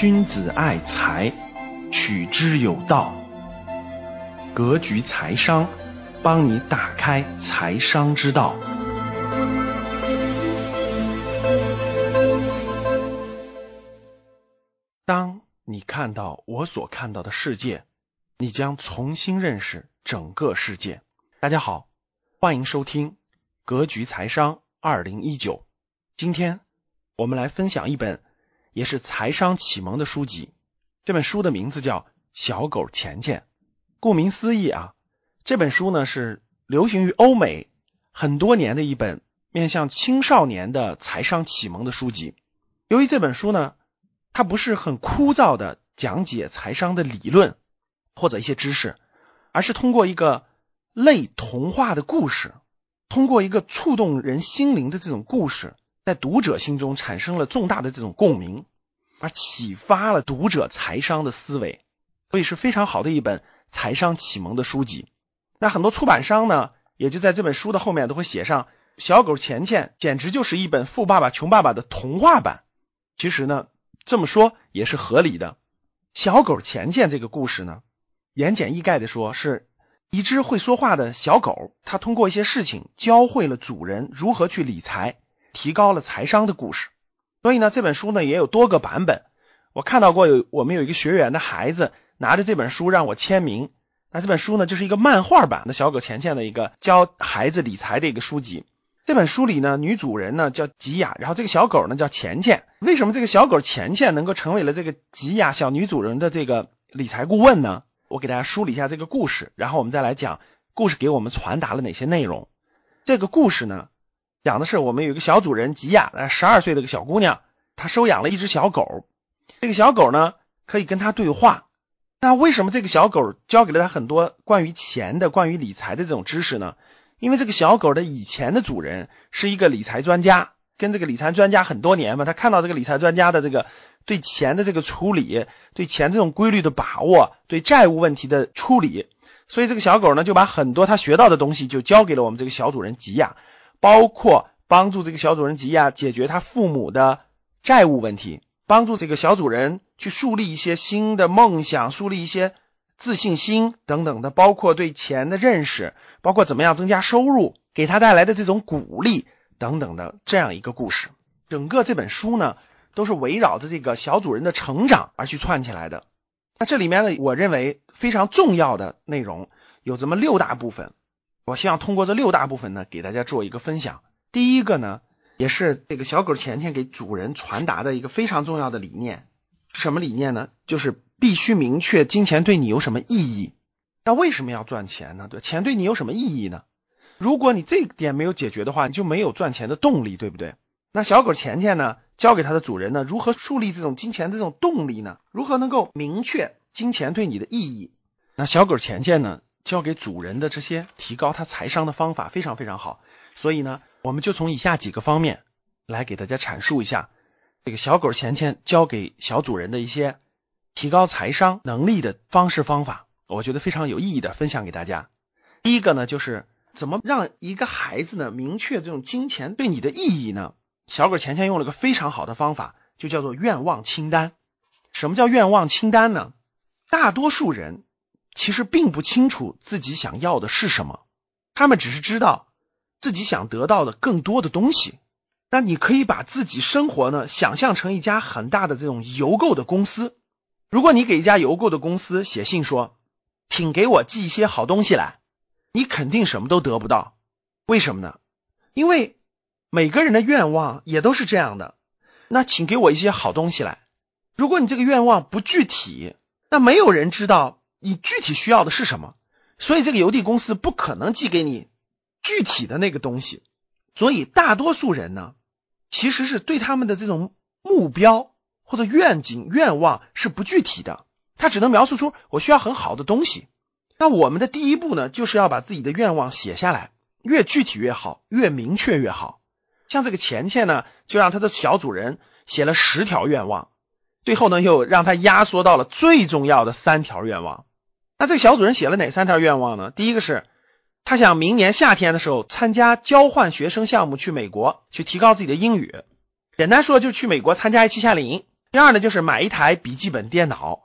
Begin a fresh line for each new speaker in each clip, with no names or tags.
君子爱财，取之有道。格局财商，帮你打开财商之道。当你看到我所看到的世界，你将重新认识整个世界。大家好，欢迎收听《格局财商二零一九》。今天我们来分享一本也是财商启蒙的书籍。这本书的名字叫《小狗钱钱》。顾名思义啊，这本书呢是流行于欧美很多年的一本面向青少年的财商启蒙的书籍。由于这本书呢，它不是很枯燥的讲解财商的理论或者一些知识，而是通过一个类童话的故事，通过一个触动人心灵的这种故事，在读者心中产生了重大的这种共鸣，而启发了读者财商的思维，所以是非常好的一本财商启蒙的书籍。那很多出版商呢，也就在这本书的后面都会写上“小狗钱钱”，简直就是一本富爸爸穷爸爸的童话版。其实呢。这么说也是合理的。小狗钱钱这个故事呢，言简意赅的说，是一只会说话的小狗，它通过一些事情教会了主人如何去理财，提高了财商的故事。所以呢，这本书呢也有多个版本。我看到过有我们有一个学员的孩子拿着这本书让我签名。那这本书呢就是一个漫画版的小狗钱钱的一个教孩子理财的一个书籍。这本书里呢，女主人呢叫吉雅，然后这个小狗呢叫钱钱。为什么这个小狗钱钱能够成为了这个吉雅小女主人的这个理财顾问呢？我给大家梳理一下这个故事，然后我们再来讲故事给我们传达了哪些内容。这个故事呢，讲的是我们有一个小主人吉雅，十二岁的一个小姑娘，她收养了一只小狗。这个小狗呢可以跟她对话。那为什么这个小狗教给了她很多关于钱的、关于理财的这种知识呢？因为这个小狗的以前的主人是一个理财专家，跟这个理财专家很多年嘛，他看到这个理财专家的这个对钱的这个处理，对钱这种规律的把握，对债务问题的处理，所以这个小狗呢就把很多他学到的东西就交给了我们这个小主人吉亚，包括帮助这个小主人吉亚解决他父母的债务问题，帮助这个小主人去树立一些新的梦想，树立一些。自信心等等的，包括对钱的认识，包括怎么样增加收入，给他带来的这种鼓励等等的这样一个故事。整个这本书呢，都是围绕着这个小主人的成长而去串起来的。那这里面呢，我认为非常重要的内容有这么六大部分。我希望通过这六大部分呢，给大家做一个分享。第一个呢，也是这个小狗钱钱给主人传达的一个非常重要的理念，什么理念呢？就是。必须明确金钱对你有什么意义？那为什么要赚钱呢？对，钱对你有什么意义呢？如果你这点没有解决的话，你就没有赚钱的动力，对不对？那小狗钱钱呢，教给他的主人呢，如何树立这种金钱的这种动力呢？如何能够明确金钱对你的意义？那小狗钱钱呢，教给主人的这些提高他财商的方法非常非常好。所以呢，我们就从以下几个方面来给大家阐述一下这个小狗钱钱教给小主人的一些。提高财商能力的方式方法，我觉得非常有意义的，分享给大家。第一个呢，就是怎么让一个孩子呢明确这种金钱对你的意义呢？小狗钱钱用了个非常好的方法，就叫做愿望清单。什么叫愿望清单呢？大多数人其实并不清楚自己想要的是什么，他们只是知道自己想得到的更多的东西。那你可以把自己生活呢想象成一家很大的这种邮购的公司。如果你给一家邮购的公司写信说，请给我寄一些好东西来，你肯定什么都得不到。为什么呢？因为每个人的愿望也都是这样的。那请给我一些好东西来。如果你这个愿望不具体，那没有人知道你具体需要的是什么，所以这个邮递公司不可能寄给你具体的那个东西。所以大多数人呢，其实是对他们的这种目标。或者愿景、愿望是不具体的，他只能描述出我需要很好的东西。那我们的第一步呢，就是要把自己的愿望写下来，越具体越好，越明确越好。像这个钱钱呢，就让他的小主人写了十条愿望，最后呢，又让他压缩到了最重要的三条愿望。那这个小主人写了哪三条愿望呢？第一个是，他想明年夏天的时候参加交换学生项目去美国，去提高自己的英语。简单说，就去美国参加一期夏令营。第二呢，就是买一台笔记本电脑；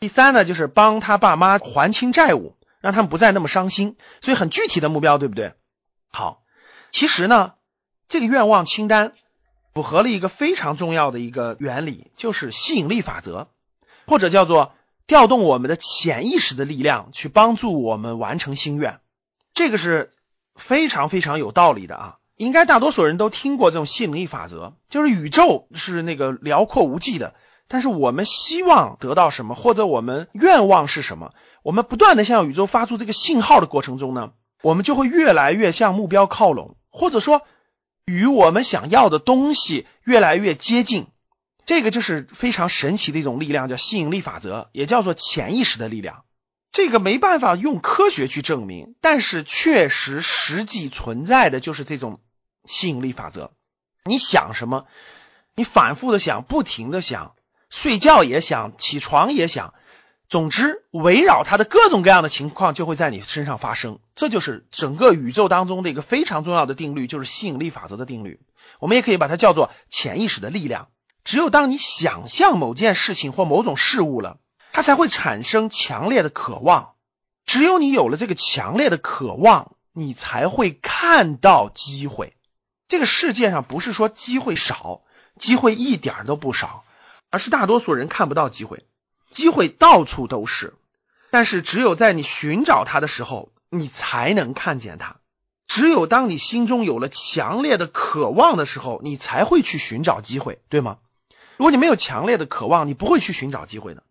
第三呢，就是帮他爸妈还清债务，让他们不再那么伤心。所以很具体的目标，对不对？好，其实呢，这个愿望清单符合了一个非常重要的一个原理，就是吸引力法则，或者叫做调动我们的潜意识的力量去帮助我们完成心愿。这个是非常非常有道理的啊！应该大多数人都听过这种吸引力法则，就是宇宙是那个辽阔无际的，但是我们希望得到什么，或者我们愿望是什么，我们不断的向宇宙发出这个信号的过程中呢？我们就会越来越向目标靠拢，或者说与我们想要的东西越来越接近。这个就是非常神奇的一种力量，叫吸引力法则，也叫做潜意识的力量。这个没办法用科学去证明，但是确实实际存在的就是这种吸引力法则。你想什么，你反复的想，不停的想，睡觉也想，起床也想。总之，围绕它的各种各样的情况就会在你身上发生，这就是整个宇宙当中的一个非常重要的定律，就是吸引力法则的定律。我们也可以把它叫做潜意识的力量。只有当你想象某件事情或某种事物了，它才会产生强烈的渴望。只有你有了这个强烈的渴望，你才会看到机会。这个世界上不是说机会少，机会一点都不少，而是大多数人看不到机会。机会到处都是，但是只有在你寻找它的时候，你才能看见它。只有当你心中有了强烈的渴望的时候，你才会去寻找机会，对吗？如果你没有强烈的渴望，你不会去寻找机会的。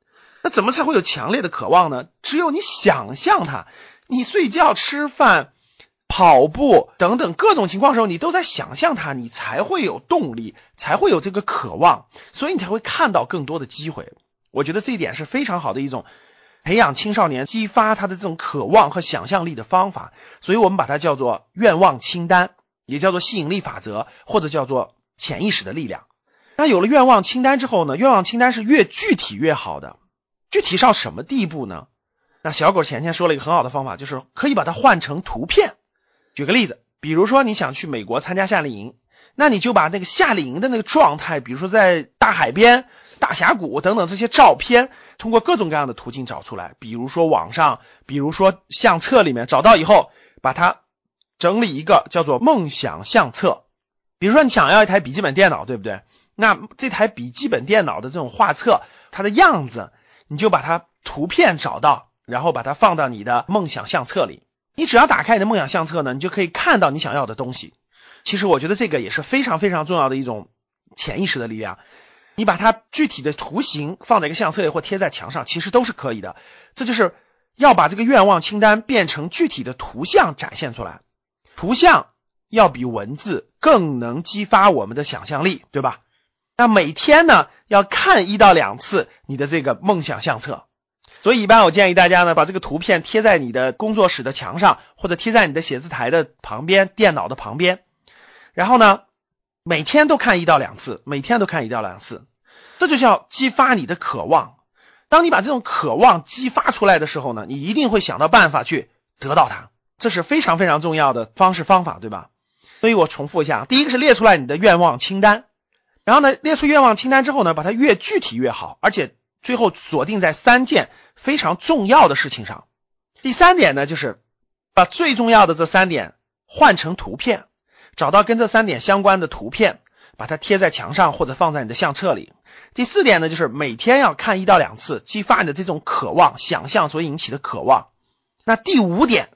那怎么才会有强烈的渴望呢？只有你想象它，你睡觉、吃饭、跑步等等各种情况的时候，你都在想象它，你才会有动力，才会有这个渴望，所以你才会看到更多的机会。我觉得这一点是非常好的一种培养青少年、激发他的这种渴望和想象力的方法，所以我们把它叫做愿望清单，也叫做吸引力法则，或者叫做潜意识的力量。那有了愿望清单之后呢？愿望清单是越具体越好的，具体到什么地步呢？那小狗前天说了一个很好的方法，就是可以把它换成图片。举个例子，比如说你想去美国参加夏令营，那你就把那个夏令营的那个状态，比如说在大海边。大峡谷等等这些照片，通过各种各样的途径找出来，比如说网上，比如说相册里面找到以后，把它整理一个叫做梦想相册。比如说你想要一台笔记本电脑，对不对？那这台笔记本电脑的这种画册，它的样子，你就把它图片找到，然后把它放到你的梦想相册里。你只要打开你的梦想相册呢，你就可以看到你想要的东西。其实我觉得这个也是非常非常重要的一种潜意识的力量。你把它具体的图形放在一个相册里或贴在墙上，其实都是可以的。这就是要把这个愿望清单变成具体的图像展现出来。图像要比文字更能激发我们的想象力，对吧？那每天呢要看一到两次你的这个梦想相册。所以一般我建议大家呢把这个图片贴在你的工作室的墙上，或者贴在你的写字台的旁边、电脑的旁边，然后呢每天都看一到两次，每天都看一到两次。这就叫激发你的渴望。当你把这种渴望激发出来的时候呢，你一定会想到办法去得到它。这是非常非常重要的方式方法，对吧？所以我重复一下：第一个是列出来你的愿望清单，然后呢，列出愿望清单之后呢，把它越具体越好，而且最后锁定在三件非常重要的事情上。第三点呢，就是把最重要的这三点换成图片，找到跟这三点相关的图片，把它贴在墙上或者放在你的相册里。第四点呢，就是每天要看一到两次，激发你的这种渴望、想象所引起的渴望。那第五点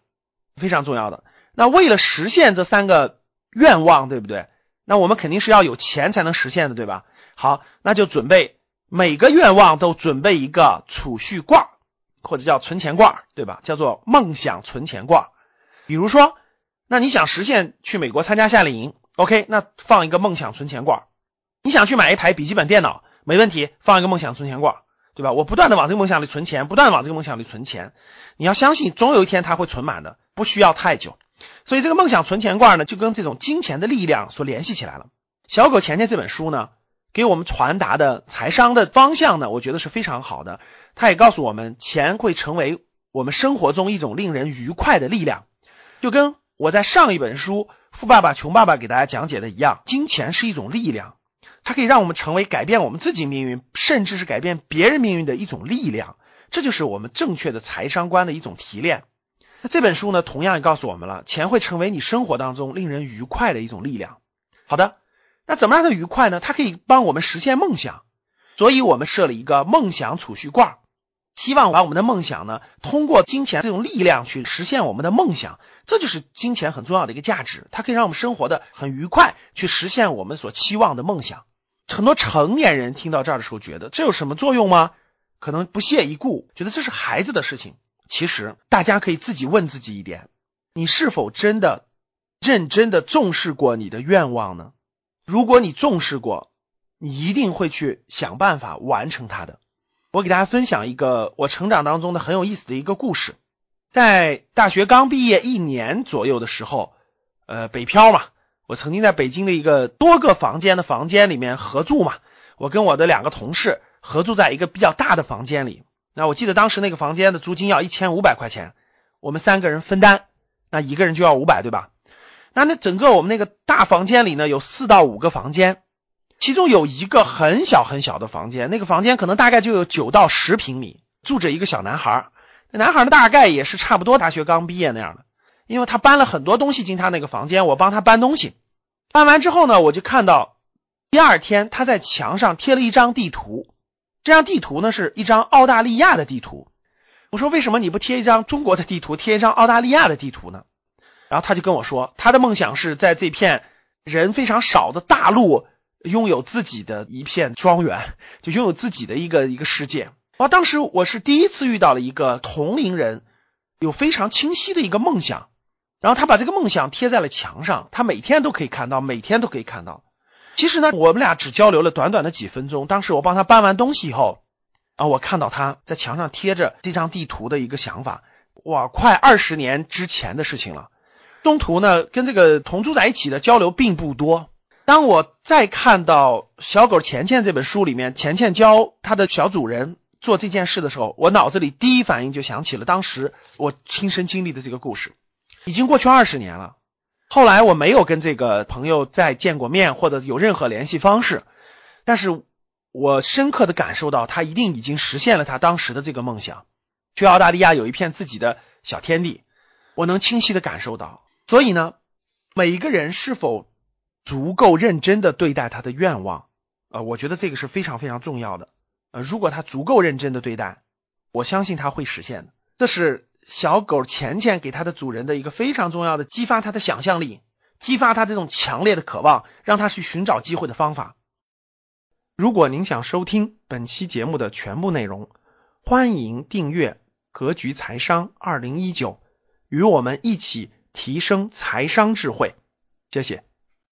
非常重要的，那为了实现这三个愿望，对不对？那我们肯定是要有钱才能实现的，对吧？好，那就准备每个愿望都准备一个储蓄罐，或者叫存钱罐，对吧？叫做梦想存钱罐。比如说，那你想实现去美国参加夏令营，OK，那放一个梦想存钱罐。你想去买一台笔记本电脑。没问题，放一个梦想存钱罐，对吧？我不断的往这个梦想里存钱，不断的往这个梦想里存钱。你要相信，总有一天它会存满的，不需要太久。所以这个梦想存钱罐呢，就跟这种金钱的力量所联系起来了。小狗钱钱这本书呢，给我们传达的财商的方向呢，我觉得是非常好的。它也告诉我们，钱会成为我们生活中一种令人愉快的力量。就跟我在上一本书《富爸爸穷爸爸》给大家讲解的一样，金钱是一种力量。它可以让我们成为改变我们自己命运，甚至是改变别人命运的一种力量。这就是我们正确的财商观的一种提炼。那这本书呢，同样也告诉我们了，钱会成为你生活当中令人愉快的一种力量。好的，那怎么让它愉快呢？它可以帮我们实现梦想，所以我们设了一个梦想储蓄罐。希望把我们的梦想呢，通过金钱这种力量去实现我们的梦想，这就是金钱很重要的一个价值。它可以让我们生活的很愉快，去实现我们所期望的梦想。很多成年人听到这儿的时候，觉得这有什么作用吗？可能不屑一顾，觉得这是孩子的事情。其实大家可以自己问自己一点：你是否真的认真的重视过你的愿望呢？如果你重视过，你一定会去想办法完成它的。我给大家分享一个我成长当中的很有意思的一个故事，在大学刚毕业一年左右的时候，呃，北漂嘛，我曾经在北京的一个多个房间的房间里面合住嘛，我跟我的两个同事合住在一个比较大的房间里，那我记得当时那个房间的租金要一千五百块钱，我们三个人分担，那一个人就要五百，对吧？那那整个我们那个大房间里呢，有四到五个房间。其中有一个很小很小的房间，那个房间可能大概就有九到十平米，住着一个小男孩。那男孩呢，大概也是差不多大学刚毕业那样的，因为他搬了很多东西进他那个房间，我帮他搬东西。办完之后呢，我就看到第二天他在墙上贴了一张地图，这张地图呢是一张澳大利亚的地图。我说为什么你不贴一张中国的地图，贴一张澳大利亚的地图呢？然后他就跟我说，他的梦想是在这片人非常少的大陆。拥有自己的一片庄园，就拥有自己的一个一个世界。啊，当时我是第一次遇到了一个同龄人，有非常清晰的一个梦想，然后他把这个梦想贴在了墙上，他每天都可以看到，每天都可以看到。其实呢，我们俩只交流了短短的几分钟。当时我帮他搬完东西以后，啊，我看到他在墙上贴着这张地图的一个想法，哇，快二十年之前的事情了。中途呢，跟这个同住在一起的交流并不多。当我再看到《小狗钱钱》这本书里面，钱钱教他的小主人做这件事的时候，我脑子里第一反应就想起了当时我亲身经历的这个故事。已经过去二十年了，后来我没有跟这个朋友再见过面，或者有任何联系方式，但是我深刻的感受到他一定已经实现了他当时的这个梦想，去澳大利亚有一片自己的小天地。我能清晰的感受到，所以呢，每一个人是否？足够认真的对待他的愿望，呃，我觉得这个是非常非常重要的。呃，如果他足够认真的对待，我相信他会实现的。这是小狗钱钱给它的主人的一个非常重要的激发它的想象力，激发它这种强烈的渴望，让它去寻找机会的方法。如果您想收听本期节目的全部内容，欢迎订阅《格局财商二零一九》，与我们一起提升财商智慧。谢谢。